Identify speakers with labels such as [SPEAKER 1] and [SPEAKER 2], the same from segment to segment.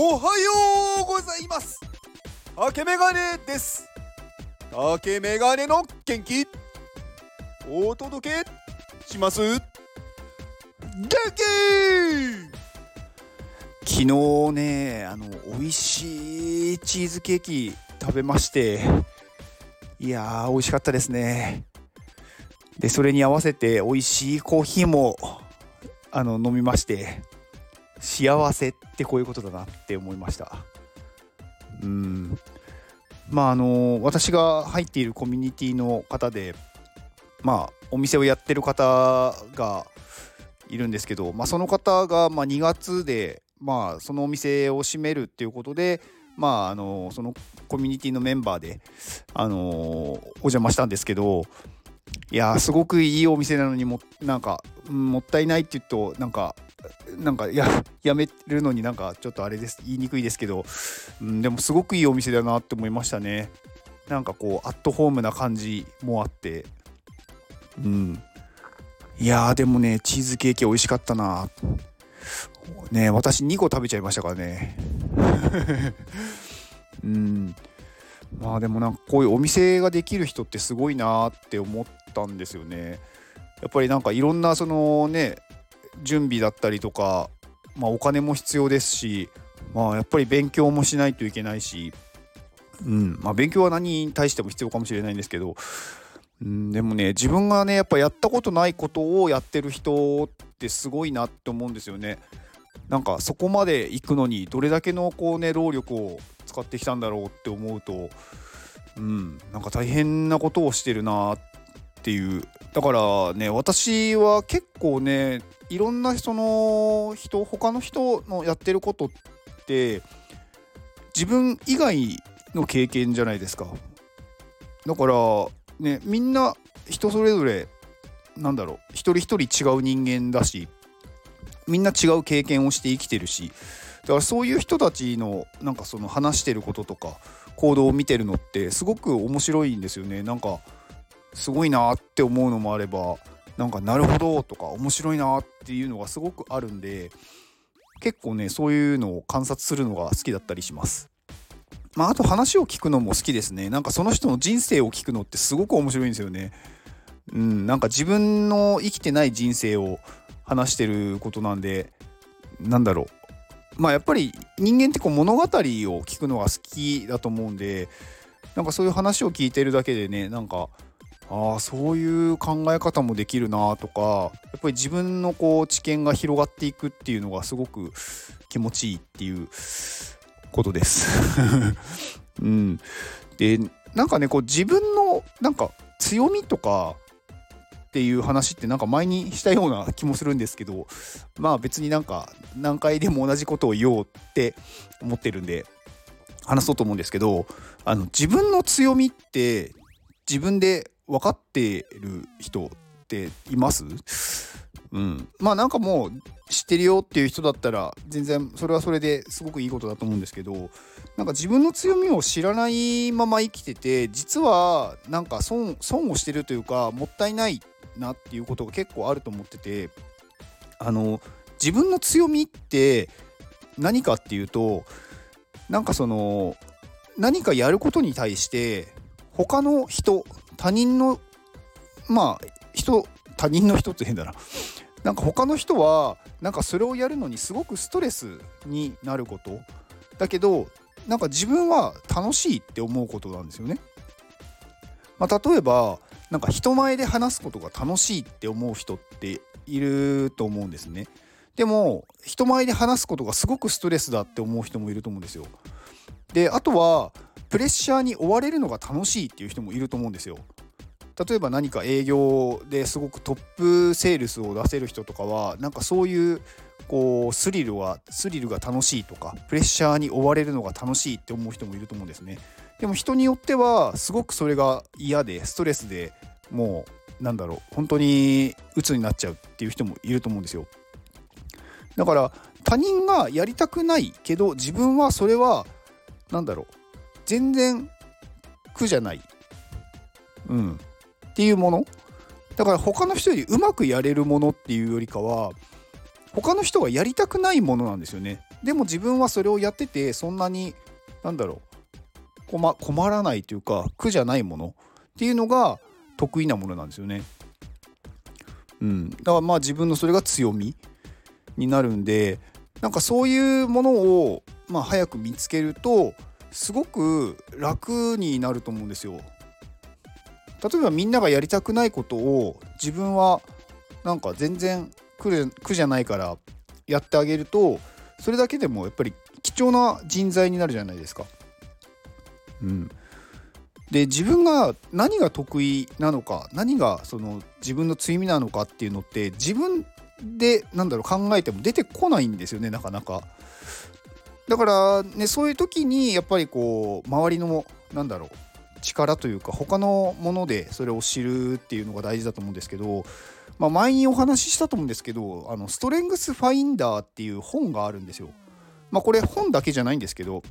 [SPEAKER 1] おはようございます。竹メガネです。竹メガネの元気。お届けします。元気。昨日ねあの美味しいチーズケーキ食べまして。いやー美味しかったですね。でそれに合わせて美味しいコーヒーもあの飲みまして。幸せ。ってこういうことだなって思いました。うん。まああの私が入っているコミュニティの方でまあお店をやってる方がいるんですけど、まあ、その方がま2月でまあそのお店を閉めるっていうことでまああのそのコミュニティのメンバーであのお邪魔したんですけどいやすごくいいお店なのにもなんか、もったいないって言うとなんかなんかや やめるのになんかちょっとあれです言いにくいですけど、うん、でもすごくいいお店だなって思いましたね。なんかこうアットホームな感じもあって。うん。いやーでもねチーズケーキ美味しかったな。ね私2個食べちゃいましたからね。うん。まあでもなんかこういうお店ができる人ってすごいなって思ったんですよね。やっぱりなんかいろんなそのね準備だったりとか、まあ、お金も必要ですし、まあ、やっぱり勉強もしないといけないし、うんまあ、勉強は何に対しても必要かもしれないんですけど、うん、でもね自分がねやっぱやったことないことをやってる人ってすごいなって思うんですよね。なんかそこまで行くのにどれだけのこうね労力を使ってきたんだろうって思うと、うん、なんか大変なことをしてるなっていうだからね私は結構ねいろんなその人他の人のやってることって自分以外の経験じゃないですか。だからねみんな人それぞれなんだろう一人一人違う人間だしみんな違う経験をして生きてるしだからそういう人たちのなんかその話してることとか行動を見てるのってすごく面白いんですよね。なんかすごいなって思うのもあればなんかなるほどとか面白いなっていうのがすごくあるんで結構ねそういうのを観察するのが好きだったりします。まあ、あと話を聞くのも好きですね。なんかその人の人生を聞くのってすごく面白いんですよね。うん、なんか自分の生きてない人生を話してることなんで、なんだろう。まあやっぱり人間ってこう物語を聞くのが好きだと思うんで、なんかそういう話を聞いてるだけでね、なんかああそういう考え方もできるなとかやっぱり自分のこう知見が広がっていくっていうのがすごく気持ちいいっていうことです。うん、でなんかねこう自分のなんか強みとかっていう話ってなんか前にしたような気もするんですけどまあ別になんか何回でも同じことを言おうって思ってるんで話そうと思うんですけどあの自分の強みって自分で分かってる人っています？うん、まあなんかもう知ってるよっていう人だったら全然それはそれですごくいいことだと思うんですけどなんか自分の強みを知らないまま生きてて実はなんか損損をしてるというかもったいないなっていうことが結構あると思っててあの自分の強みって何かっていうとなんかその何かやることに対して他の人他人のまあ人他人の人って変だな なんか他の人はなんかそれをやるのにすごくストレスになることだけどなんか自分は楽しいって思うことなんですよね。まあ、例えばなんか人前で話すことが楽しいって思う人っていると思うんですね。でも人前で話すことがすごくストレスだって思う人もいると思うんですよ。であとはプレッシャーに追われるのが楽しいっていう人もいると思うんですよ。例えば何か営業ですごくトップセールスを出せる人とかはなんかそういうこうスリルはスリルが楽しいとかプレッシャーに追われるのが楽しいって思う人もいると思うんですね。でも人によってはすごくそれが嫌でストレスでもうなんだろう本当に鬱になっちゃうっていう人もいると思うんですよ。だから他人がやりたくないけど自分はそれは何だろう全然苦じゃない、うん、っていうもの。だから他の人よりうまくやれるものっていうよりかは他の人がやりたくないものなんですよね。でも自分はそれをやっててそんなになんだろう。困困らないというか苦じゃないもの。っていうのが得意なものなんですよね。うん、だからまあ自分のそれが強みになるんでなんかそういうものをまあ早く見つけるとすごく楽になると思うんですよ。例えばみんながやりたくないことを自分はなんか全然苦じゃないからやってあげるとそれだけでもやっぱり貴重な人材になるじゃないですか。うん、で自分が何が得意なのか何がその自分の強みなのかっていうのって自分でなんだろう考えても出てこないんですよねなかなか。だからねそういう時にやっぱりこう周りのなんだろう力というか他のものでそれを知るっていうのが大事だと思うんですけど、まあ、前にお話ししたと思うんですけどあのストレングスファインダーっていう本があるんですよ。まあ、これ本だけじゃないんですけど、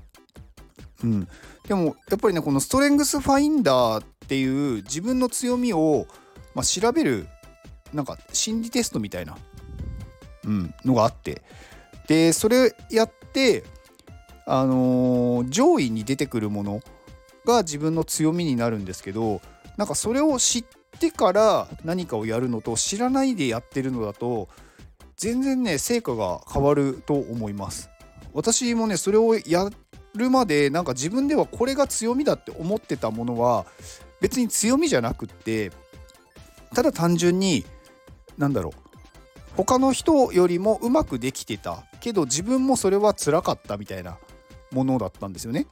[SPEAKER 1] うん、でもやっぱりねこのストレングスファインダーっていう自分の強みを、まあ、調べるなんか心理テストみたいな、うん、のがあってでそれやってあのー、上位に出てくるものが自分の強みになるんですけどなんかそれを知ってから何かをやるのと知らないでやってるのだと全然ね成果が変わると思います。私もねそれをやるまでなんか自分ではこれが強みだって思ってたものは別に強みじゃなくってただ単純に何だろう他の人よりもうまくできてたけど自分もそれは辛かったみたいなものだったんですよね。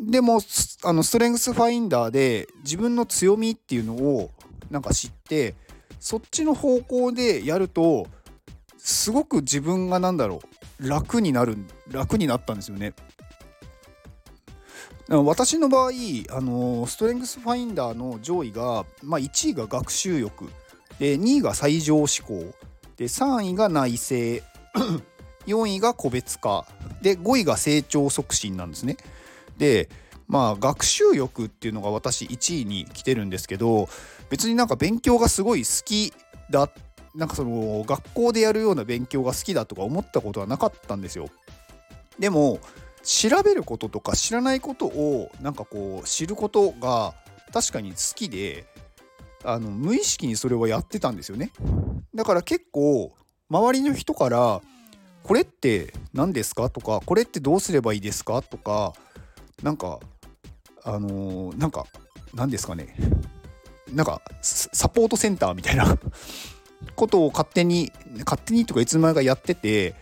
[SPEAKER 1] でもあのストレングスファインダーで自分の強みっていうのをなんか知ってそっちの方向でやるとすごく自分が何だろう楽になる楽になったんですよね。私の場合あのストレングスファインダーの上位が、まあ、1位が学習欲で2位が最上思考で3位が内省4位が個別化で5位が成長促進なんですね。でまあ学習欲っていうのが私1位に来てるんですけど別になんか勉強がすごい好きだなんかその学校でやるような勉強が好きだとか思ったことはなかったんですよ。でも調べることとか知らないことをなんかこう知ることが確かに好きであの無意識にそれをやってたんですよね。だから結構周りの人から「これって何ですか?」とか「これってどうすればいいですか?」とかなんかあのー、なんか何ですかね？なんかサポートセンターみたいな ことを勝手に勝手にとかいつの間にかやってて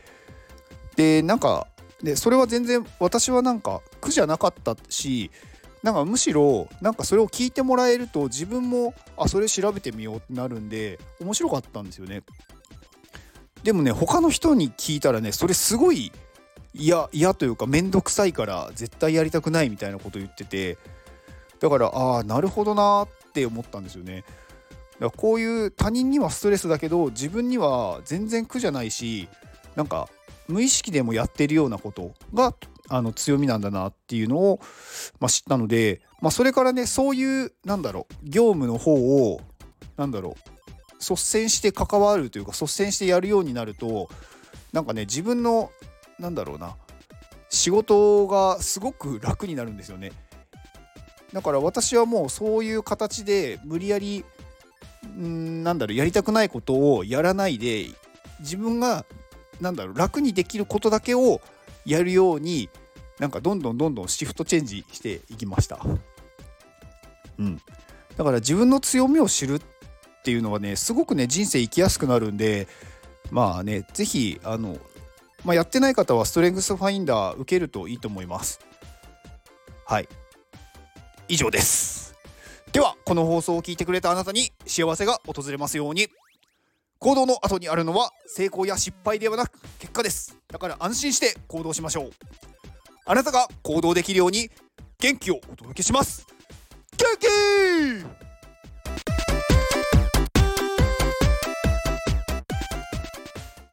[SPEAKER 1] でなんかでそれは全然私はなんか苦じゃなかったしなんかむしろなんかそれを聞いてもらえると自分もあそれ調べてみようってなるんで面白かったんですよねでもね他の人に聞いたらねそれすごい嫌嫌というか面倒くさいから絶対やりたくないみたいなこと言っててだからああなるほどなって思ったんですよね。だからこういう他人にはストレスだけど自分には全然苦じゃないしなんか無意識でもやってるようなことがあの強みなんだなっていうのを、まあ、知ったので、まあ、それからねそういうなんだろう業務の方をなんだろう率先して関わるというか率先してやるようになるとなんかね自分のなんだろうな仕事がすごく楽になるんですよねだから私はもうそういう形で無理やりんなんだろうやりたくないことをやらないで自分がなんだろう楽にできることだけをやるようになんかどんどんどんどんシフトチェンジしていきました。うん、だから自分の強みを知るっっていうのはねすごくね人生生きやすくなるんでまあね是非あの、まあ、やってない方はストレングスファインダー受けるといいと思います。はい以上です。ではこの放送を聞いてくれたあなたに幸せが訪れますように。行動の後にあるのは成功や失敗ではなく結果ですだから安心して行動しましょうあなたが行動できるように元気をお届けします元気